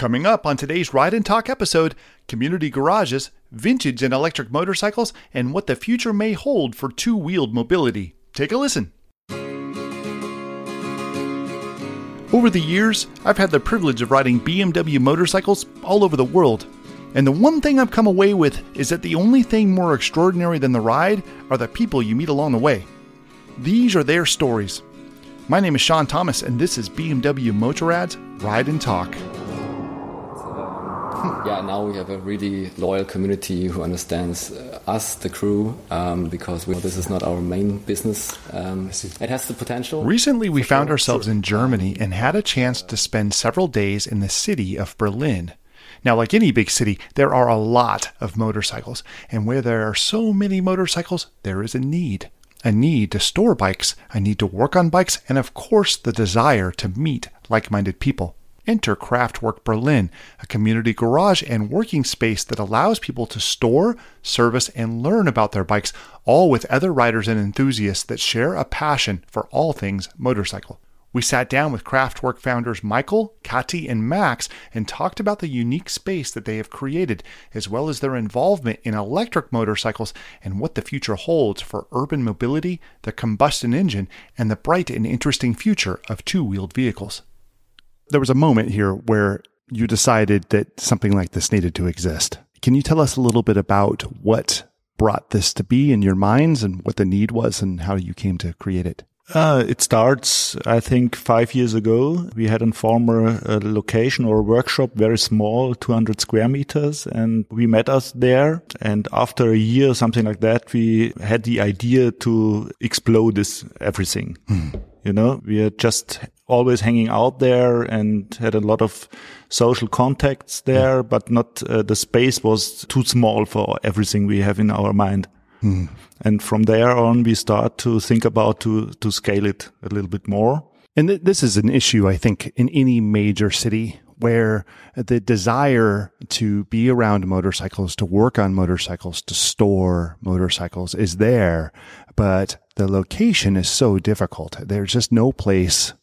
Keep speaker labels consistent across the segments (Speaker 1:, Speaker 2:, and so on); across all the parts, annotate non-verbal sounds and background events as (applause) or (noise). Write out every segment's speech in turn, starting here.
Speaker 1: Coming up on today's Ride and Talk episode community garages, vintage and electric motorcycles, and what the future may hold for two wheeled mobility. Take a listen. Over the years, I've had the privilege of riding BMW motorcycles all over the world. And the one thing I've come away with is that the only thing more extraordinary than the ride are the people you meet along the way. These are their stories. My name is Sean Thomas, and this is BMW Motorrad's Ride and Talk. (laughs)
Speaker 2: yeah, now we have a really loyal community who understands uh, us, the crew, um, because we, this is not our main business. Um, it has the potential.
Speaker 1: Recently, we found ourselves in Germany and had a chance to spend several days in the city of Berlin. Now, like any big city, there are a lot of motorcycles, and where there are so many motorcycles, there is a need. A need to store bikes, a need to work on bikes, and of course, the desire to meet like minded people. Enter Craftwerk Berlin, a community garage and working space that allows people to store, service, and learn about their bikes, all with other riders and enthusiasts that share a passion for all things motorcycle. We sat down with Craftwerk founders Michael, Catee, and Max and talked about the unique space that they have created, as well as their involvement in electric motorcycles and what the future holds for urban mobility, the combustion engine, and the bright and interesting future of two wheeled vehicles there was a moment here where you decided that something like this needed to exist. Can you tell us a little bit about what brought this to be in your minds and what the need was and how you came to create it?
Speaker 3: Uh, it starts, I think, five years ago. We had a former uh, location or workshop, very small, 200 square meters, and we met us there. And after a year, something like that, we had the idea to explode this everything. Hmm. You know, we are just always hanging out there and had a lot of social contacts there, yeah. but not uh, the space was too small for everything we have in our mind. Hmm. And from there on, we start to think about to to scale it a little bit more.
Speaker 1: And th- this is an issue, I think, in any major city where the desire to be around motorcycles, to work on motorcycles, to store motorcycles is there, but the location is so difficult. There's just no place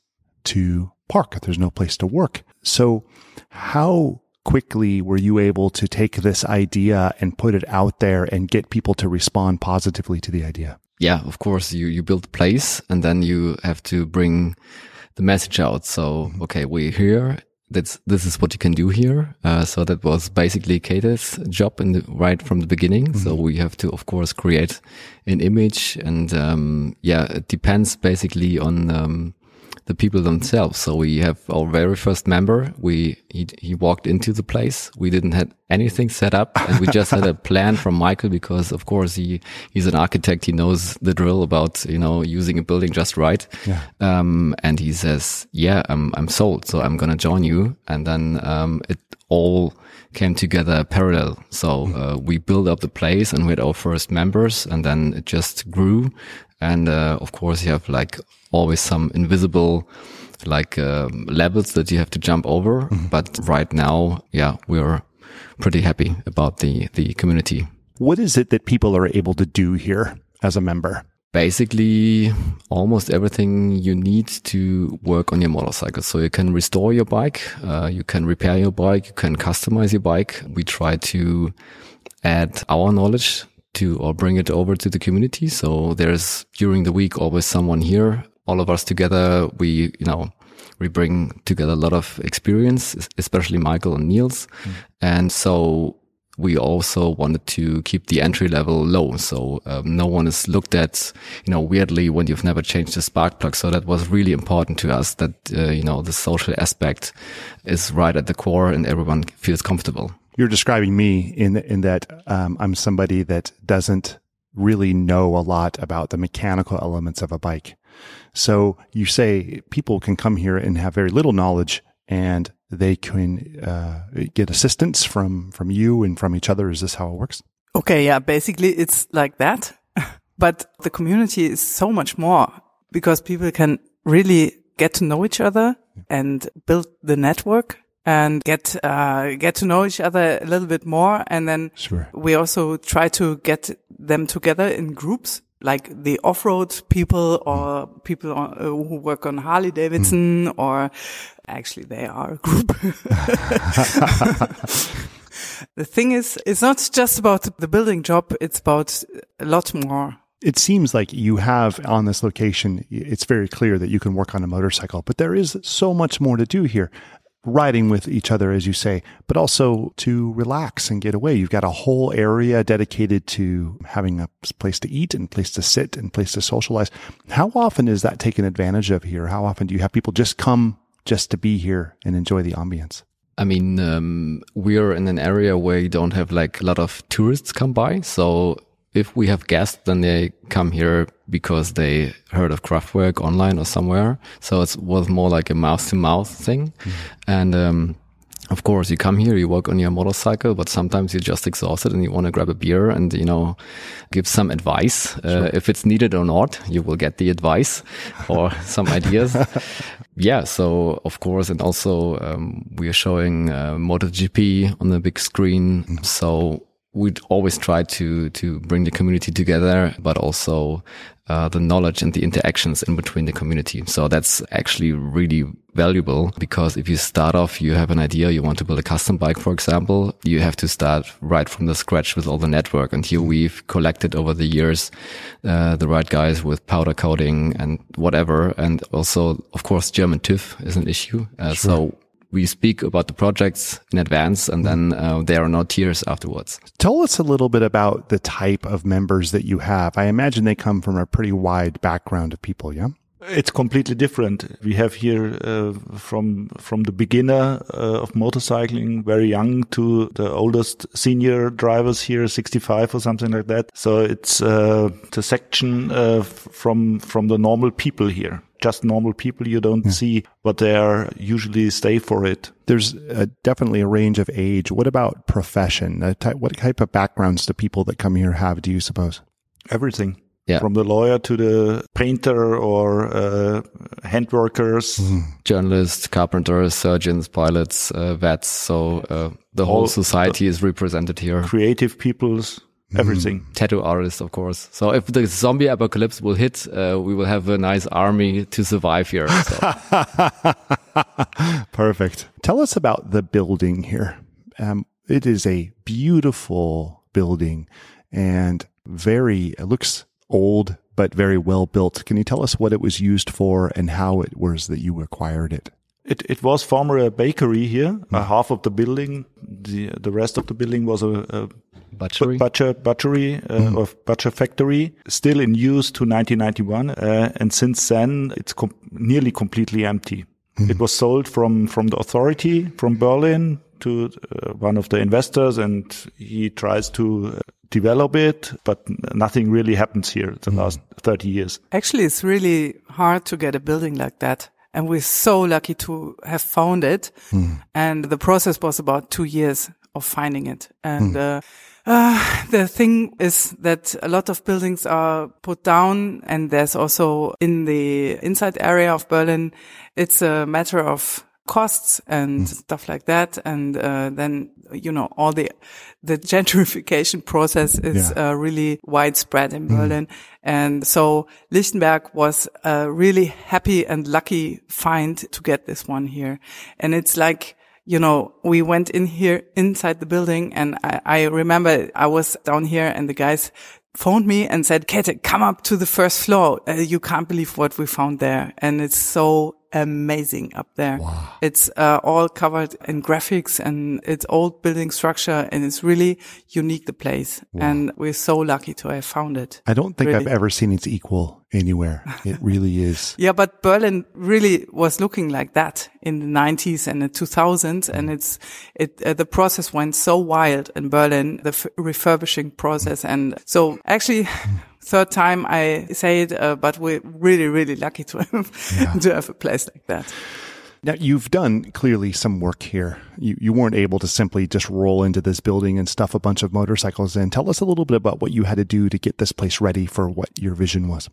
Speaker 1: to park. There's no place to work. So how quickly were you able to take this idea and put it out there and get people to respond positively to the idea?
Speaker 2: Yeah, of course, you, you build a place and then you have to bring the message out. So, okay, we're here that's this is what you can do here. Uh, so that was basically Kate's job in the, right from the beginning. Mm-hmm. So we have to, of course, create an image, and um, yeah, it depends basically on um, the people themselves. So we have our very first member. We he, he walked into the place. We didn't have anything set up, and we just had a (laughs) plan from Michael because, of course, he he's an architect. He knows the drill about you know using a building just right. Yeah. Um, and he says, "Yeah, I'm I'm sold. So I'm gonna join you." And then um, it all came together parallel. So mm. uh, we built up the place and we had our first members and then it just grew. And uh, of course you have like always some invisible like uh, levels that you have to jump over. Mm-hmm. But right now, yeah, we're pretty happy about the, the community.
Speaker 1: What is it that people are able to do here as a member?
Speaker 2: Basically, almost everything you need to work on your motorcycle. So you can restore your bike, uh, you can repair your bike, you can customize your bike. We try to add our knowledge to or bring it over to the community. So there's during the week always someone here all of us together, we, you know, we bring together a lot of experience, especially Michael and Niels. Mm. And so we also wanted to keep the entry level low. So um, no one is looked at, you know, weirdly when you've never changed the spark plug. So that was really important to us that, uh, you know, the social aspect is right at the core and everyone feels comfortable.
Speaker 1: You're describing me in, in that um, I'm somebody that doesn't really know a lot about the mechanical elements of a bike. So you say people can come here and have very little knowledge and they can uh, get assistance from from you and from each other. Is this how it works?
Speaker 4: Okay, yeah, basically it's like that. (laughs) but the community is so much more because people can really get to know each other and build the network and get uh, get to know each other a little bit more. And then sure. we also try to get them together in groups like the off-road people or people on, uh, who work on Harley Davidson or actually they are a group. (laughs) the thing is, it's not just about the building job. It's about a lot more.
Speaker 1: It seems like you have on this location, it's very clear that you can work on a motorcycle, but there is so much more to do here riding with each other, as you say, but also to relax and get away. You've got a whole area dedicated to having a place to eat and place to sit and place to socialize. How often is that taken advantage of here? How often do you have people just come just to be here and enjoy the ambience?
Speaker 2: I mean, um, we're in an area where you don't have like a lot of tourists come by. So if we have guests, then they come here because they heard of Craftwerk online or somewhere. So it was more like a mouth to mouth thing. Mm. And, um, of course, you come here, you work on your motorcycle, but sometimes you're just exhausted and you want to grab a beer and, you know, give some advice. Uh, if it's needed or not, you will get the advice or (laughs) some ideas. yeah. So, of course, and also, um, we are showing, uh, MotoGP on the big screen. Mm. So we'd always try to to bring the community together, but also uh, the knowledge and the interactions in between the community. So that's actually really valuable because if you start off, you have an idea, you want to build a custom bike, for example, you have to start right from the scratch with all the network. And here we've collected over the years, uh, the right guys with powder coating and whatever. And also, of course, German TÜV is an issue. Uh, sure. So we speak about the projects in advance and then uh, there are no tears afterwards.
Speaker 1: Tell us a little bit about the type of members that you have. I imagine they come from a pretty wide background of people, yeah?
Speaker 3: It's completely different. We have here uh, from from the beginner uh, of motorcycling, very young, to the oldest senior drivers here, 65 or something like that. So it's uh, the section uh, from from the normal people here just normal people you don't yeah. see, but they are usually stay for it.
Speaker 1: There's a, definitely a range of age. What about profession? Type, what type of backgrounds do people that come here have, do you suppose?
Speaker 3: Everything. Yeah. From the lawyer to the painter or uh, hand workers,
Speaker 2: mm. journalists, carpenters, surgeons, pilots, uh, vets. So uh, the All whole society is represented here.
Speaker 3: Creative peoples. Mm-hmm. everything.
Speaker 2: Mm. Tattoo artists, of course. So if the zombie apocalypse will hit, uh, we will have a nice army to survive here. So. (laughs)
Speaker 1: Perfect. Tell us about the building here. Um, it is a beautiful building and very, it looks old, but very well built. Can you tell us what it was used for and how it was that you acquired it?
Speaker 3: It it was former a bakery here. Mm. Uh, half of the building, the the rest of the building was a, a
Speaker 2: butchery,
Speaker 3: butcher butchery uh, mm. or butcher factory, still in use to 1991, uh, and since then it's com nearly completely empty. Mm. It was sold from from the authority from Berlin to uh, one of the investors, and he tries to uh, develop it, but nothing really happens here the mm. last 30 years.
Speaker 4: Actually, it's really hard to get a building like that and we're so lucky to have found it. Mm. And the process was about two years of finding it. And mm. uh, uh, the thing is that a lot of buildings are put down, and there's also in the inside area of Berlin, it's a matter of costs and mm. stuff like that. And uh, then you know all the the (laughs) gentrification process is yeah. uh, really widespread in mm. Berlin, and so Lichtenberg was a really happy and lucky find to get this one here. And it's like you know, we went in here inside the building and I, I remember I was down here and the guys phoned me and said, Kate, come up to the first floor. Uh, you can't believe what we found there. And it's so amazing up there. Wow. It's uh, all covered in graphics and it's old building structure and it's really unique, the place. Wow. And we're so lucky to have found it.
Speaker 1: I don't think really. I've ever seen its equal anywhere. It (laughs) really is.
Speaker 4: yeah, but Berlin really was looking like that in the 90s and the 2000s. And it's, it, uh, the process went so wild in Berlin, the refurbishing process. And so actually, third time I say it, uh, but we're really, really lucky to have, yeah. (laughs) to have a place like that.
Speaker 1: Now you've done clearly some work here. You you weren't able to simply just roll into this building and stuff a bunch of motorcycles in. Tell us a little bit about what you had to do to get this place ready for what your vision was.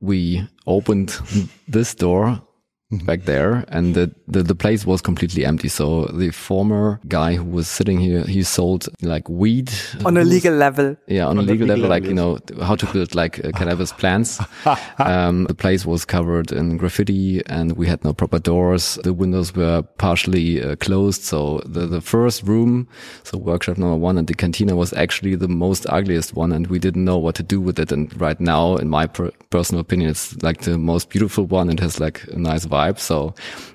Speaker 2: We opened this door back there and the, the, the place was completely empty. So the former guy who was sitting here, he sold like weed
Speaker 4: on a legal level.
Speaker 2: Yeah, on, on a legal, legal level, like, you know, how to build like uh, cannabis plants. (laughs) um, the place was covered in graffiti and we had no proper doors. The windows were partially uh, closed. So the, the first room, so workshop number one and the cantina was actually the most ugliest one and we didn't know what to do with it. And right now, in my per personal opinion, it's like the most beautiful one. It has like a nice vibe vibe. So,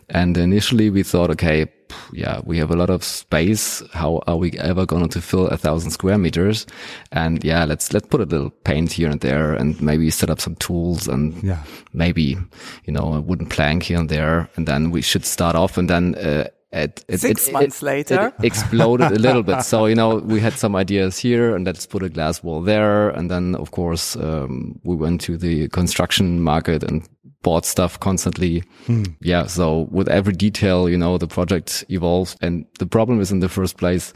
Speaker 2: and initially we thought, okay, yeah, we have a lot of space. How are we ever going to fill a thousand square meters? And yeah, let's, let's put a little paint here and there and maybe set up some tools and yeah. maybe, you know, a wooden plank here and there. And then we should start off and then, uh, it,
Speaker 4: it, Six it, months later,
Speaker 2: it (laughs) exploded a little bit. So you know, we had some ideas here, and let's put a glass wall there. And then, of course, um, we went to the construction market and bought stuff constantly. Mm. Yeah. So with every detail, you know, the project evolves. And the problem is in the first place,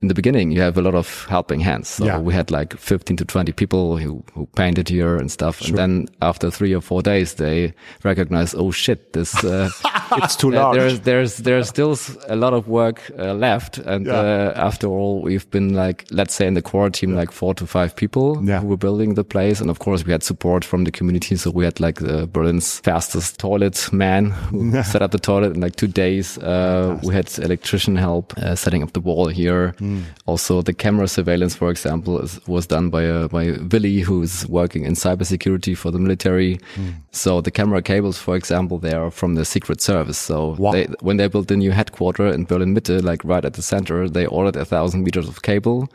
Speaker 2: in the beginning, you have a lot of helping hands. So yeah. we had like 15 to 20 people who, who painted here and stuff. Sure. And then after three or four days, they recognize, oh shit, this, uh, (laughs)
Speaker 3: it's too (laughs) large.
Speaker 2: There's, there's, there's still a lot of work uh, left. And, yeah. uh, after all, we've been like, let's say in the core team, yeah. like four to five people who were building the place. And of course, we had support from the community. So we had like the Berlin's fastest toilet man who set up the toilet in like two days. Uh, we had electrician help, uh, setting up the wall here. Mm. Also, the camera surveillance, for example, is, was done by a, by Willy, who's working in cybersecurity for the military. Mm. So the camera cables, for example, they are from the Secret Service. So wow. they, when they built the new headquarter in Berlin Mitte, like right at the center, they ordered a thousand meters of cable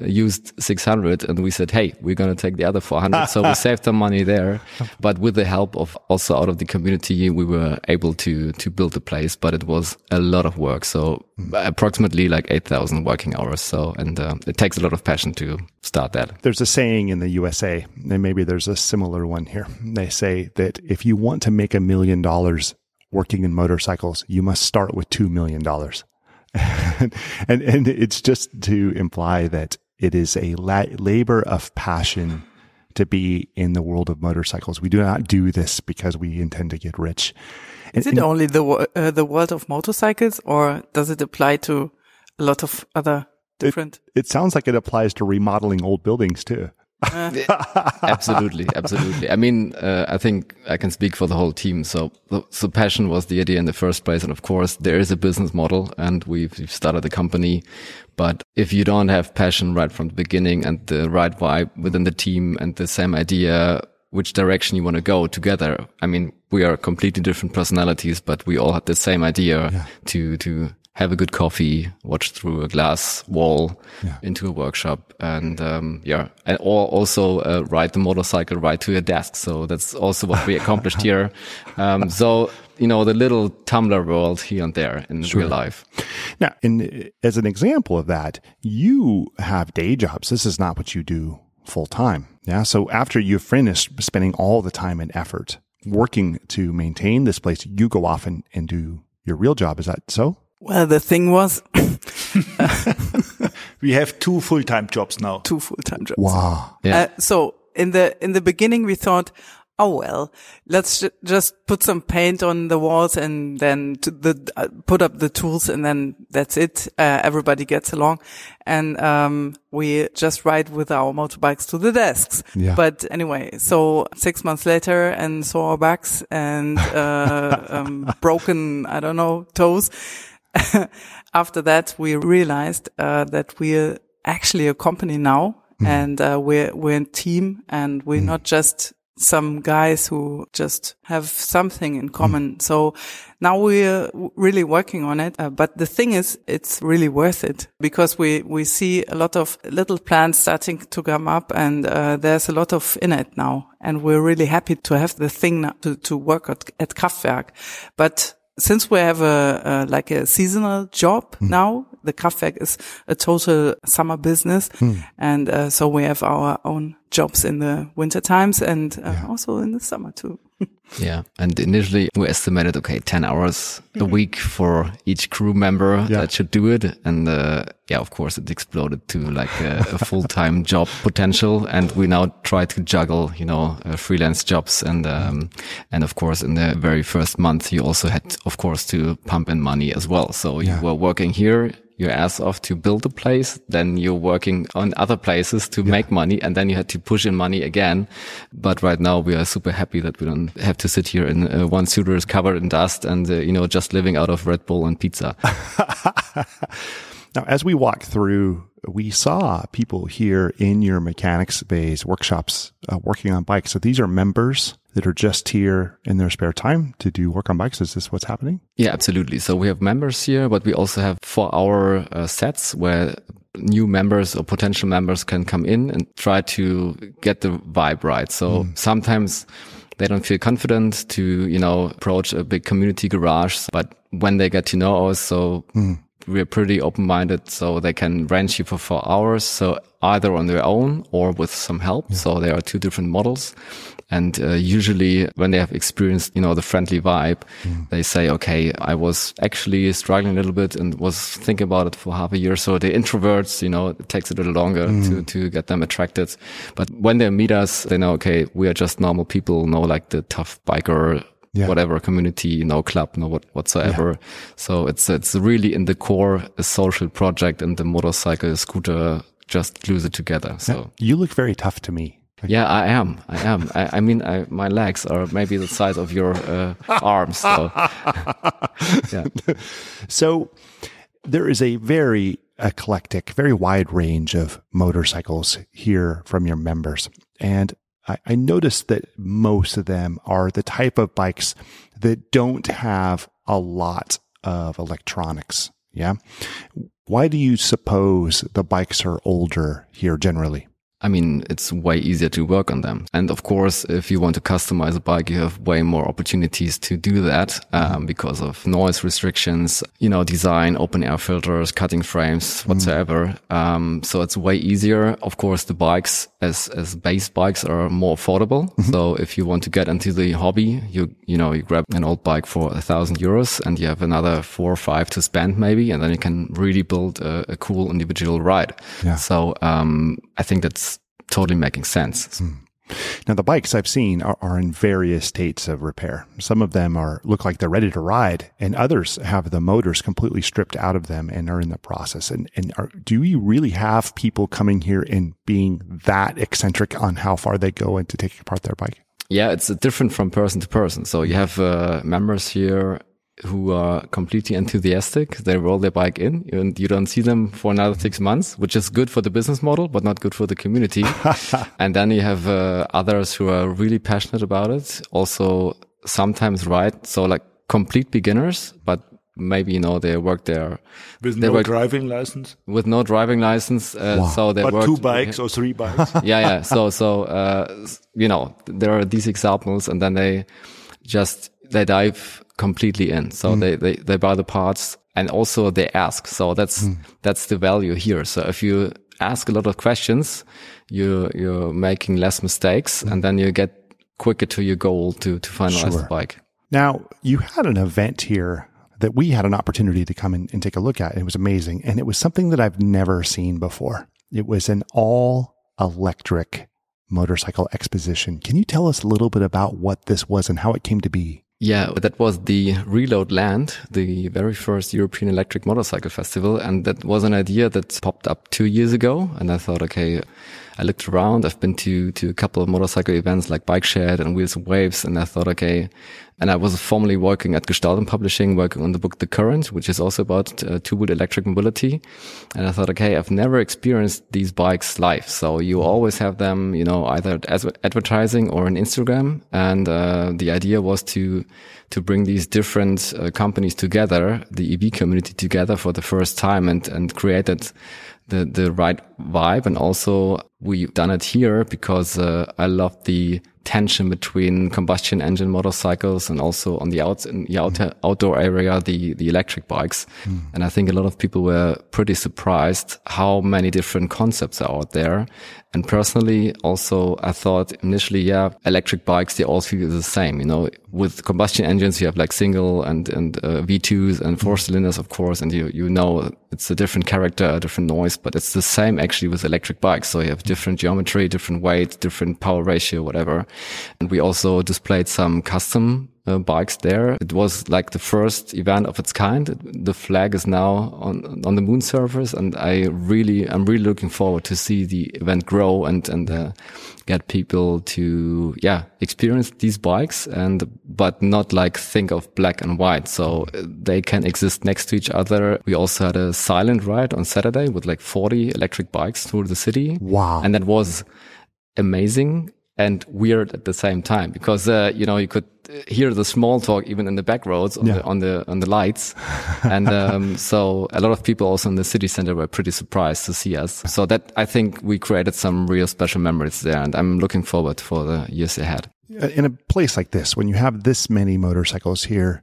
Speaker 2: used 600 and we said, Hey, we're going to take the other 400. so we (laughs) saved some money there. But with the help of also out of the community, we were able to, to build the place, but it was a lot of work. So approximately like 8,000 working hours. So, and uh, it takes a lot of passion to start that.
Speaker 1: There's a saying in the USA, and maybe there's a similar one here. They say that if you want to make a million dollars working in motorcycles, you must start with $2 million. (laughs) and, and it's just to imply that it is a la- labor of passion to be in the world of motorcycles. We do not do this because we intend to get rich.
Speaker 4: Is it only the uh, the world of motorcycles, or does it apply to a lot of other different?
Speaker 1: It, it sounds like it applies to remodeling old buildings too. (laughs)
Speaker 2: absolutely, absolutely. I mean, uh, I think I can speak for the whole team. So, so passion was the idea in the first place, and of course, there is a business model, and we've, we've started a company. But if you don't have passion right from the beginning and the right vibe within the team and the same idea, which direction you want to go together. I mean, we are completely different personalities, but we all had the same idea yeah. to, to have a good coffee, watch through a glass wall yeah. into a workshop, and um, yeah, and or also uh, ride the motorcycle right to your desk. So that's also what we accomplished here. (laughs) Um, so you know the little Tumblr world here and there in sure. real life.
Speaker 1: Now, in, as an example of that, you have day jobs. This is not what you do full time. Yeah. So after you've finished spending all the time and effort working to maintain this place, you go off and, and do your real job. Is that so?
Speaker 4: Well, the thing was, (laughs) (laughs)
Speaker 3: we have two full-time jobs now.
Speaker 4: Two full-time jobs.
Speaker 1: Wow.
Speaker 4: Yeah. Uh, so in the in the beginning, we thought, oh well, let's ju just put some paint on the walls and then the uh, put up the tools and then that's it. Uh, everybody gets along, and um, we just ride with our motorbikes to the desks. Yeah. But anyway, so six months later, and saw our backs and uh, (laughs) um, broken, I don't know, toes (laughs) after that, we realized uh, that we're actually a company now, mm. and uh, we're we're a team, and we're mm. not just some guys who just have something in common. Mm. So now we're really working on it. Uh, but the thing is, it's really worth it because we, we see a lot of little plans starting to come up and, uh, there's a lot of in it now. And we're really happy to have the thing to, to work at, at Craftwerk. But since we have a, like a seasonal job mm. now, the Craftwerk is a total summer business, mm. and uh, so we have our own jobs in the winter times and uh, yeah. also in the summer too. (laughs)
Speaker 2: Yeah. And initially we estimated, okay, 10 hours a week for each crew member
Speaker 1: Yeah.
Speaker 2: that should do it. And, uh, yeah, of course it exploded to like a, a full-time (laughs) job potential. And we now try to juggle, you know, uh, freelance jobs. And, um, and of course in the very first month, you also had, of course, to pump in money as well. So you
Speaker 1: Yeah.
Speaker 2: were working here your ass off to build a place, then you're working on other places to make money, and then you had to push in money again. But right now we are super happy that we don't have to sit here in uh, one suiters covered in dust and, uh, you know, just living out of Red Bull and pizza. (laughs)
Speaker 1: Now, as we walked through, we saw people here in your mechanics bays workshops uh, working on bikes. So these are members that are just here in their spare time to do work on bikes. Is this what's happening?
Speaker 2: Yeah, absolutely. So we have members here, but we also have four hour uh, sets where new members or potential members can come in and try to get the vibe right. So sometimes they don't feel confident to, you know, approach a big community garage, but when they get to know us, so we're pretty open minded. So they can rent you for four hours. So either on their own or with some help. So there are two different models. And uh, usually when they have experienced, you know, the friendly vibe, they say, okay, I was actually struggling a little bit and was thinking about it for half a year. So the introverts, you know, it takes a little longer to, to get them attracted. But when they meet us, they know, okay, we are just normal people, no like the tough biker
Speaker 1: Yeah.
Speaker 2: whatever community, no club, no what, whatsoever. So it's, it's really in the core a social project and the motorcycle scooter just glues it together. So
Speaker 1: You look very tough to me.
Speaker 2: yeah, I am. I am. I, I mean, I, my legs are maybe the size of your uh, arms. So (laughs) yeah.
Speaker 1: So there is a very eclectic, very wide range of motorcycles here from your members. And I, I noticed that most of them are the type of bikes that don't have a lot of electronics. Yeah. Why do you suppose the bikes are older here generally?
Speaker 2: I mean, it's way easier to work on them. And of course, if you want to customize a bike, you have way more opportunities to do that um, because of noise restrictions, you know, design, open air filters, cutting frames, whatsoever. Um, so it's way easier. Of course, the bikes as, as base bikes are more affordable. So if you want to get into the hobby, you, you know, you grab an old bike for a thousand euros and you have another four or five to spend maybe, and then you can really build a, a cool individual ride.
Speaker 1: Yeah.
Speaker 2: So, um, I think that's totally making sense.
Speaker 1: Now, the bikes I've seen are, are in various states of repair. Some of them are look like they're ready to ride, and others have the motors completely stripped out of them and are in the process. And and are, do you really have people coming here and being that eccentric on how far they go into taking apart their bike?
Speaker 2: Yeah, it's different from person to person. So you have uh, members here who are completely enthusiastic. They roll their bike in and you don't see them for another six months, which is good for the business model, but not good for the community. (laughs) and then you have uh, others who are really passionate about it. Also sometimes right. So like complete beginners, but maybe, you know, they work there
Speaker 3: With
Speaker 2: They
Speaker 3: no
Speaker 2: were-
Speaker 3: driving license,
Speaker 2: with no driving license. Uh, So they
Speaker 3: but
Speaker 2: work
Speaker 3: two bikes or three bikes. (laughs)
Speaker 2: yeah, yeah. So, so, uh, you know, there are these examples and then they just, they dive completely in. So hmm. they, they, they buy the parts and also they ask. So that's, hmm. that's the value here. So if you ask a lot of questions, you, you're making less mistakes hmm. and then you get quicker to your goal to, to finalize
Speaker 1: Sure.
Speaker 2: the bike.
Speaker 1: Now, you had an event here that we had an opportunity to come in and take a look at. It was amazing. And it was something that I've never seen before. It was an all electric motorcycle exposition. Can you tell us a little bit about what this was and how it came to be?
Speaker 2: Yeah, that was the Reload Land, the very first European Electric Motorcycle Festival. And that was an idea that popped up two years ago. And I thought, okay, I looked around. I've been to, to a couple of motorcycle events like Bike Shed and Wheels and Waves. And I thought, okay. And I was formerly working at Gestalten Publishing, working on the book The Current, which is also about uh, two-wheel electric mobility. And I thought, okay, I've never experienced these bikes live. So you always have them, you know, either as advertising or on Instagram. And, uh, the idea was to, to bring these different uh, companies together, the EV community together for the first time and, and created the, the right vibe. And also we've done it here because uh, I love the tension between combustion engine motorcycles and also on the out in the outer, outdoor area the the electric bikes mm. and i think a lot of people were pretty surprised how many different concepts are out there and personally, also, I thought initially, yeah, electric bikes, they all feel the same. You know, with combustion engines, you have like single and, and uh, V2s and four cylinders, of course. And you, you know, it's a different character, a different noise, but it's the same actually with electric bikes. So you have different geometry, different weight, different power ratio, whatever. And we also displayed some custom uh, bikes there. It was like the first event of its kind. The flag is now on on the moon surface, and I really, I'm really looking forward to see the event grow and and uh, get people to yeah experience these bikes and but not like think of black and white. So uh, they can exist next to each other. We also had a silent ride on Saturday with like 40 electric bikes through the city.
Speaker 1: Wow,
Speaker 2: and that was amazing and weird at the same time because uh, you know you could hear the small talk even in the back roads on, yeah. the, on the on the lights. (laughs) And um, so a lot of people also in the city center were pretty surprised to see us. So that i think we created some real special memories there and i'm looking forward for the years ahead.
Speaker 1: In a place like this when you have this many motorcycles here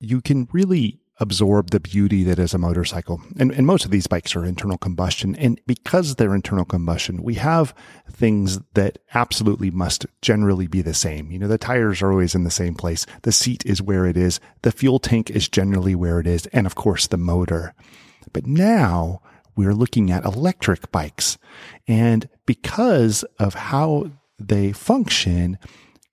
Speaker 1: you can really absorb the beauty that is a motorcycle. And, and most of these bikes are internal combustion. And because they're internal combustion, we have things that absolutely must generally be the same. You know, the tires are always in the same place. The seat is where it is. The fuel tank is generally where it is. And of course, the motor. But now we're looking at electric bikes. And because of how they function,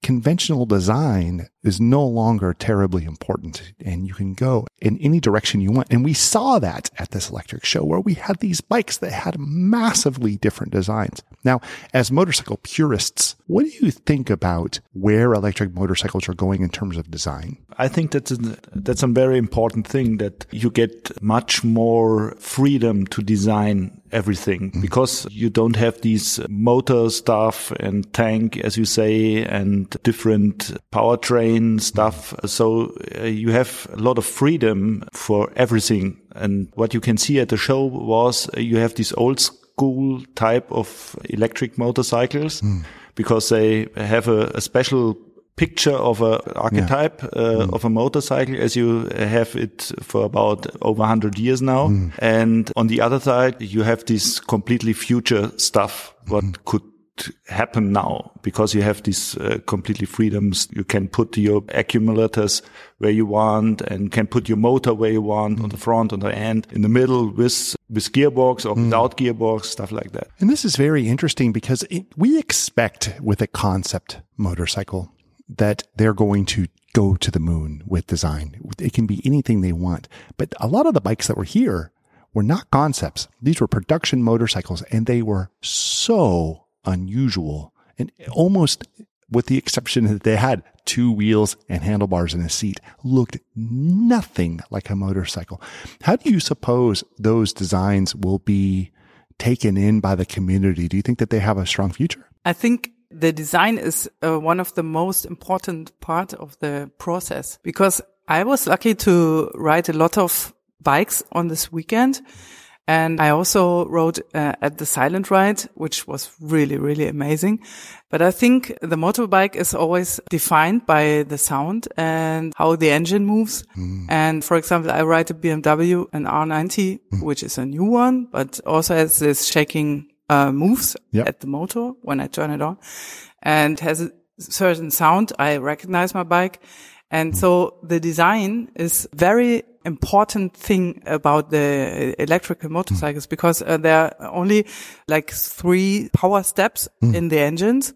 Speaker 1: conventional design is no longer terribly important and you can go in any direction you want. And we saw that at this electric show where we had these bikes that had massively different designs. Now, as motorcycle purists, what do you think about where electric motorcycles are going in terms of design?
Speaker 3: I think that's a, that's a very important thing that you get much more freedom to design everything mm-hmm. because you don't have these motor stuff and tank, as you say, and different powertrain stuff. So uh, you have a lot of freedom for everything. And what you can see at the show was uh, you have these old school type of electric motorcycles mm. because they have a, a special picture of a archetype yeah. uh, mm. of a motorcycle as you have it for about over 100 years now mm. and on the other side you have this completely future stuff what mm. could happen now because you have these uh, completely freedoms. You can put your accumulators where you want and can put your motor where you want mm. on the front, on the end, in the middle with, with gearbox or mm. without gearbox, stuff like that.
Speaker 1: And this is very interesting because it, we expect with a concept motorcycle that they're going to go to the moon with design. It can be anything they want. But a lot of the bikes that were here were not concepts. These were production motorcycles and they were so unusual and almost with the exception that they had two wheels and handlebars and a seat looked nothing like a motorcycle. How do you suppose those designs will be taken in by the community? Do you think that they have a strong future?
Speaker 4: I think the design is uh, one of the most important part of the process because I was lucky to ride a lot of bikes on this weekend. And I also rode uh, at the silent ride, which was really, really amazing. But I think the motorbike is always defined by the sound and how the engine moves. Mm. And for example, I ride a BMW, an R nineT, mm. which is a new one, but also has this shaking uh, moves yep. at the motor when I turn it on and has a certain sound. I recognize my bike. And so the design is very important thing about the electrical motorcycles mm. because uh, there are only like three power steps mm. in the engines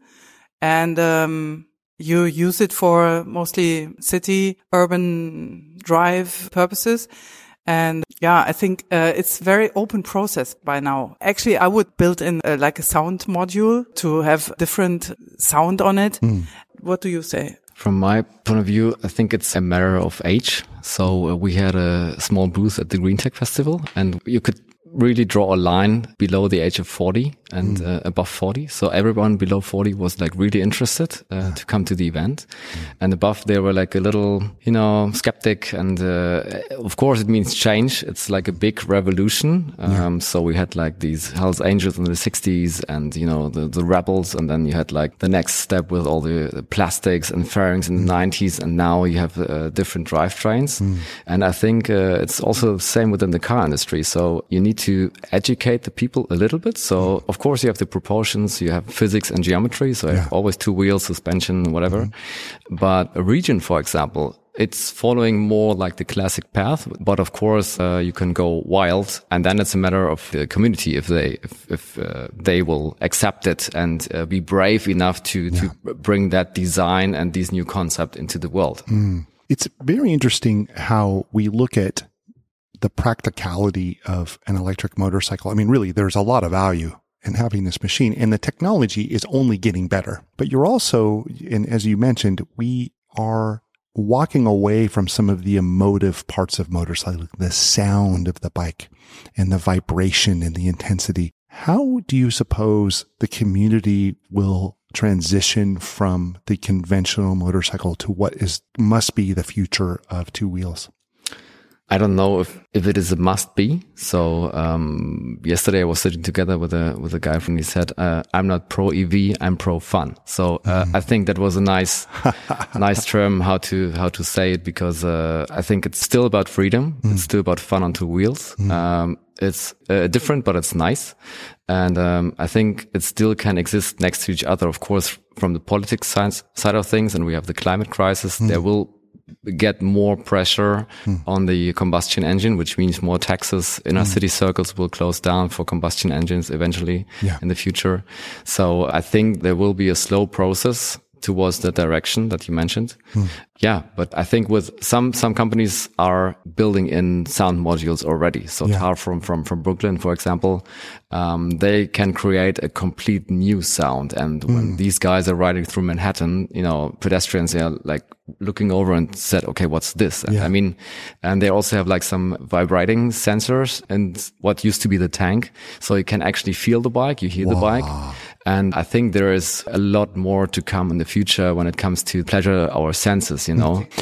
Speaker 4: and um, you use it for mostly city urban drive purposes and yeah, I think uh, it's very open process by now. Actually, I would build in uh, like a sound module to have different sound on it. Mm. What do you say?
Speaker 2: From my point of view, I think it's a matter of age. So uh, we had a small booth at the Green Tech Festival and you could really draw a line below the age of 40 and uh, above 40. So everyone below 40 was like really interested uh, to come to the event. And above they were like a little, you know, skeptic. And uh, of course it means change. It's like a big revolution. Um, so we had like these Hells Angels in the 60s and, you know, the, the rebels. And then you had like the next step with all the, the plastics and fairings in the 90s. And now you have uh, different drivetrains. And I think uh, it's also the same within the car industry. So you need to educate the people a little bit. So of course you have the proportions, you have physics and geometry. So have always two wheels, suspension, whatever. But a region, for example, it's following more like the classic path, but of course uh, you can go wild, and then it's a matter of the community if they if, if uh, they will accept it and uh, be brave enough to to bring that design and these new concept into the world.
Speaker 1: It's very interesting how we look at the practicality of an electric motorcycle. I mean, really, there's a lot of value in having this machine and the technology is only getting better. But you're also, and as you mentioned, we are walking away from some of the emotive parts of motorcycling, the sound of the bike and the vibration and the intensity. How do you suppose the community will transition from the conventional motorcycle to what is must be the future of two wheels?
Speaker 2: I don't know if, if it is a must be. So um, yesterday I was sitting together with a with a guy from he said, uh, "I'm not pro EV, I'm pro fun." So uh, I think that was a nice (laughs) nice term how to how to say it because uh, I think it's still about freedom. It's still about fun on two wheels. Um, it's uh, different, but it's nice, and um, I think it still can exist next to each other. Of course, from the politics side side of things, and we have the climate crisis. There will get more pressure hmm. on the combustion engine, which means more taxes. Inner hmm. city circles will close down for combustion engines eventually
Speaker 1: Yeah.
Speaker 2: in the future. So I think there will be a slow process towards the direction that you mentioned. Hmm. Yeah, but I think with some some companies are building in sound modules already. So
Speaker 1: Yeah.
Speaker 2: Tarform from from Brooklyn, for example, um, they can create a complete new sound. And when these guys are riding through Manhattan, you know, pedestrians are like looking over and said, "Okay, what's this?"
Speaker 1: Yeah.
Speaker 2: I mean, and they also have like some vibrating sensors and what used to be the tank, so you can actually feel the bike, you hear the bike. And I think there is a lot more to come in the future when it comes to pleasure our senses, you know. (laughs)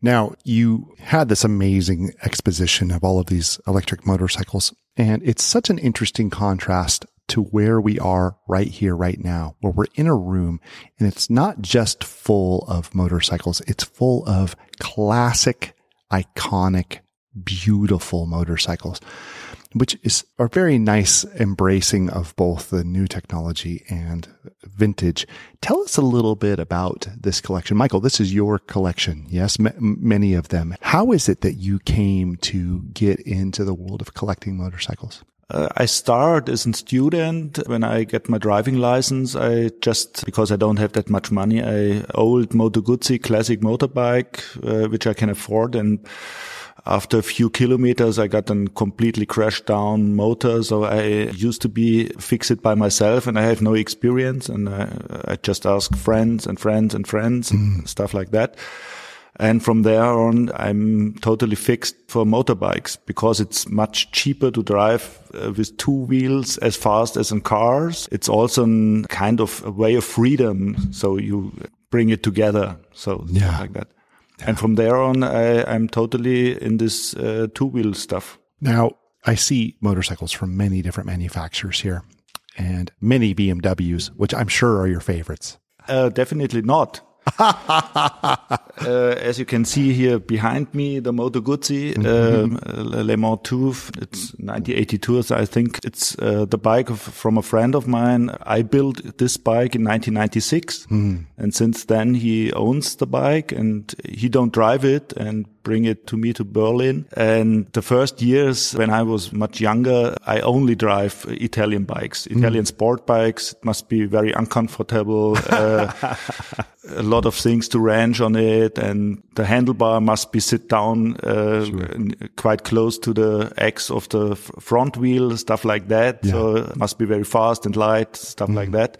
Speaker 1: Now, you had this amazing exposition of all of these electric motorcycles, and it's such an interesting contrast to where we are right here, right now, where we're in a room and it's not just full of motorcycles. It's full of classic, iconic, beautiful motorcycles, which is a very nice embracing of both the new technology and vintage. Tell us a little bit about this collection. Michael, this is your collection. Yes, m- many of them. How is it that you came to get into the world of collecting motorcycles?
Speaker 3: Uh, I start as a student. When I get my driving license, I just, because I don't have that much money, I old Moto Guzzi classic motorbike, uh, which I can afford. And after a few kilometers, I got a completely crashed down motor. So I used to be fix it by myself and I have no experience. And I, I just ask friends and friends and friends and stuff like that. And from there on, I'm totally fixed for motorbikes because it's much cheaper to drive uh, with two wheels as fast as in cars. It's also a kind of a way of freedom. So you bring it together. So
Speaker 1: Yeah.
Speaker 3: like that. And from there on, I, I'm totally in this uh, two wheel stuff.
Speaker 1: Now, I see motorcycles from many different manufacturers here and many BMWs, which I'm sure are your favorites.
Speaker 3: Uh, definitely not. Uh, as you can see here behind me, the Moto Guzzi um, uh, Le Mans 2, it's 1982, so I think it's uh, the bike of, from a friend of mine. I built this bike in 1996, and since then he owns the bike and he don't drive it. And bring it to me to Berlin. And the first years when I was much younger, I only drive Italian bikes, Italian sport bikes. It must be very uncomfortable. Uh, (laughs) a lot of things to range on it and the handlebar must be sit down uh, n- quite close to the X of the front wheel, stuff like that. So it must be very fast and light, stuff like that.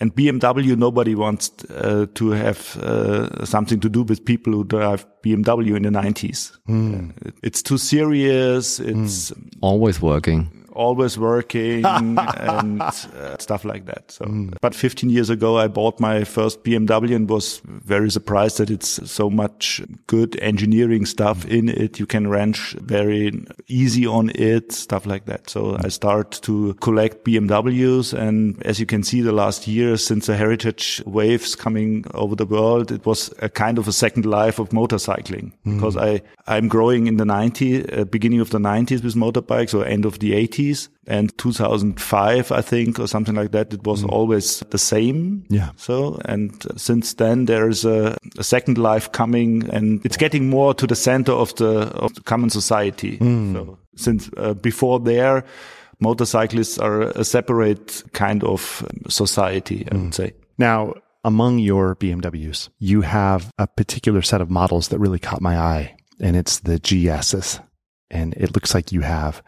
Speaker 3: And BMW, nobody wants uh, to have uh, something to do with people who drive BMW in the 90s. Uh, it's too serious. It's
Speaker 2: Always working.
Speaker 3: Always working (laughs) and uh, stuff like that. So, but 15 years ago, I bought my first BMW and was very surprised that it's so much good engineering stuff in it. You can wrench very easy on it, stuff like that. So I start to collect BMWs. And as you can see, the last years since the heritage waves coming over the world, it was a kind of a second life of motorcycling because I, I'm growing in the 90s, uh, beginning of the 90s with motorbikes or end of the 80s and 2005, I think, or something like that. It was mm. always the same.
Speaker 1: Yeah.
Speaker 3: So, and since then there's a, a second life coming and it's getting more to the center of the, of the common society. Mm. So since uh, before there, motorcyclists are a separate kind of um, society, I would mm. say.
Speaker 1: Now, among your BMWs, you have a particular set of models that really caught my eye, and it's the GSs. And it looks like you have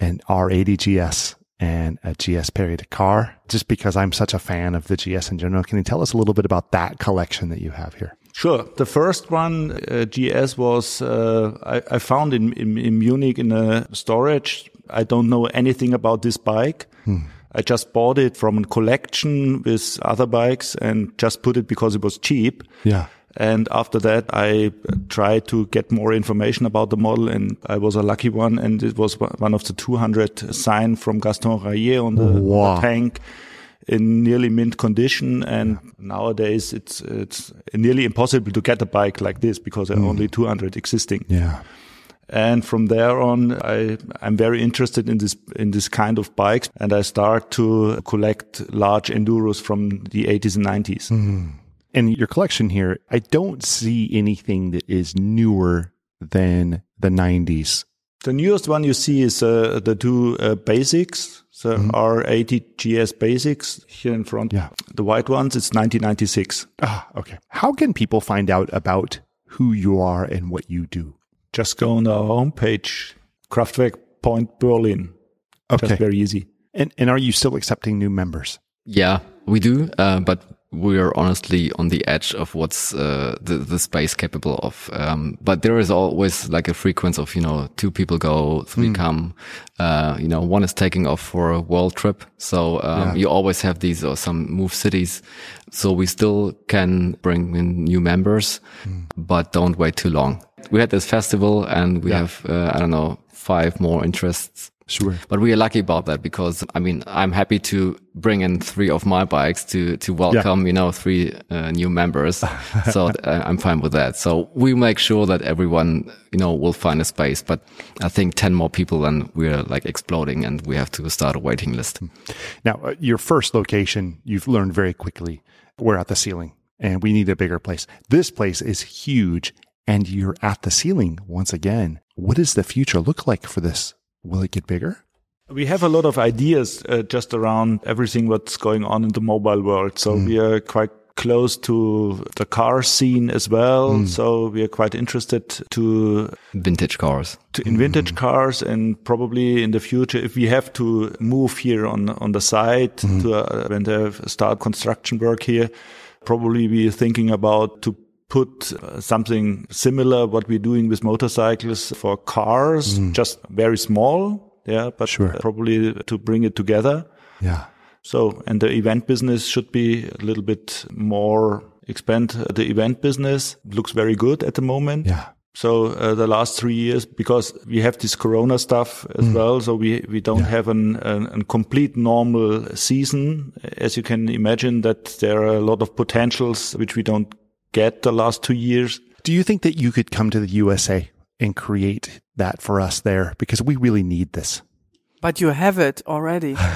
Speaker 1: an R80 GS and a GS Paris-Dakar, just because I'm such a fan of the GS in general. Can you tell us a little bit about that collection that you have here?
Speaker 3: Sure. The first one, uh, GS, was uh, I, I found in, in, in Munich in a storage. I don't know anything about this bike. I just bought it from a collection with other bikes and just put it because it was cheap.
Speaker 1: Yeah.
Speaker 3: And after that, I tried to get more information about the model and I was a lucky one. And it was one of the 200 signed from Gaston Rahier on the, on the tank in nearly mint condition. And nowadays it's, it's nearly impossible to get a bike like this because there are hmm. only 200 existing.
Speaker 1: Yeah.
Speaker 3: And from there on, I, I'm very interested in this, in this kind of bikes. And I start to collect large enduros from the 80s and 90s.
Speaker 1: In your collection here, I don't see anything that is newer than the 90s.
Speaker 3: The newest one you see is uh, the two uh, basics, the R80 GS basics here in front.
Speaker 1: Yeah.
Speaker 3: The white ones, it's 1996.
Speaker 1: Ah, okay. How can people find out about who you are and what you do?
Speaker 3: Just go on our homepage, Craftwerk Point Berlin.
Speaker 1: Okay.
Speaker 3: Just very easy.
Speaker 1: And and are you still accepting new members?
Speaker 2: Yeah, we do, uh, but we are honestly on the edge of what's uh, the the space capable of. Um, but there is always like a frequency of you know two people go, three come. Uh, you know, one is taking off for a world trip, so um,
Speaker 1: Yeah.
Speaker 2: you always have these or some move cities. So we still can bring in new members, but don't wait too long. We had this festival, and we
Speaker 1: Yeah.
Speaker 2: have uh, I don't know five more interests
Speaker 1: Sure.
Speaker 2: but we are lucky about that because I mean I'm happy to bring in three of my bikes to to welcome you know three uh, new members. (laughs) so uh, I'm fine with that. So we make sure that everyone you know will find a space. But I think ten more people and we're like exploding and we have to start a waiting list.
Speaker 1: Now, uh, your first location, you've learned very quickly. We're at the ceiling and we need a bigger place. This place is huge and you're at the ceiling once again. What does the future look like for this? Will it get bigger?
Speaker 3: We have a lot of ideas uh, just around everything what's going on in the mobile world. So we are quite close to the car scene as well. So we are quite interested to
Speaker 2: Vintage cars.
Speaker 3: to in vintage cars and probably in the future if we have to move here on on the site to uh, when they start construction work here probably we are thinking about to put uh, something similar what we're doing with motorcycles for cars just very small yeah but
Speaker 1: Sure.
Speaker 3: probably to bring it together
Speaker 1: Yeah.
Speaker 3: so, and the event business should be a little bit more expand the event business looks very good at the moment.
Speaker 1: Yeah.
Speaker 3: So uh, the last three years, because we have this Corona stuff as well, so we we don't have an, an a complete normal season. As you can imagine, that there are a lot of potentials which we don't get the last two years.
Speaker 1: Do you think that you could come to the USA and create that for us there? Because we really need this.
Speaker 4: But you have it already. (laughs)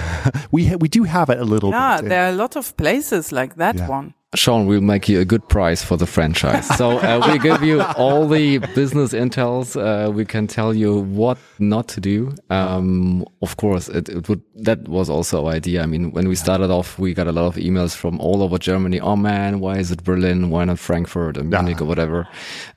Speaker 1: We ha- we do have it a little
Speaker 4: yeah,
Speaker 1: bit.
Speaker 4: there are eh? a lot of places like that
Speaker 1: Yeah.
Speaker 4: one.
Speaker 2: Sean, we'll make you a good price for the franchise. So uh, we (laughs) give you all the business intels. Uh, we can tell you what not to do. Um, of course, it, it would. That was also our idea. I mean, when we started off, we got a lot of emails from all over Germany. Oh man, why is it Berlin? Why not Frankfurt or Munich or whatever?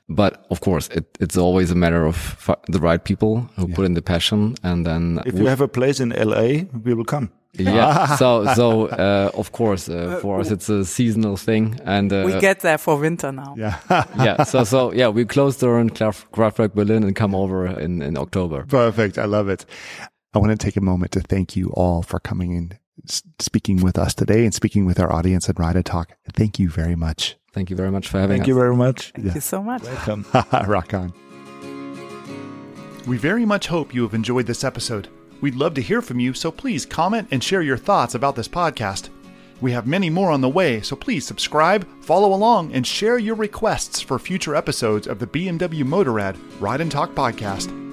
Speaker 2: But of course, it, it's always a matter of fi- the right people who put in the passion, and then
Speaker 3: If you have a place in LA, we will come.
Speaker 2: yeah. (laughs) so so uh, of course uh, for us it's a seasonal thing, and uh,
Speaker 4: we get there for winter now.
Speaker 1: yeah. (laughs)
Speaker 2: yeah. So so yeah, we close door in Craft- Craftwerk Berlin and come over in in October.
Speaker 1: Perfect. I love it. I want to take a moment to thank you all for coming and speaking with us today and speaking with our audience at Ride and Talk. Thank you very much.
Speaker 2: Thank you very much for having
Speaker 3: Thank
Speaker 2: us.
Speaker 3: Thank you very much.
Speaker 4: Thank yeah. you so much.
Speaker 3: Welcome. (laughs)
Speaker 1: Rock on. We very much hope you have enjoyed this episode. We'd love to hear from you, so please comment and share your thoughts about this podcast. We have many more on the way, so please subscribe, follow along, and share your requests for future episodes of the BMW Motorrad Ride and Talk podcast.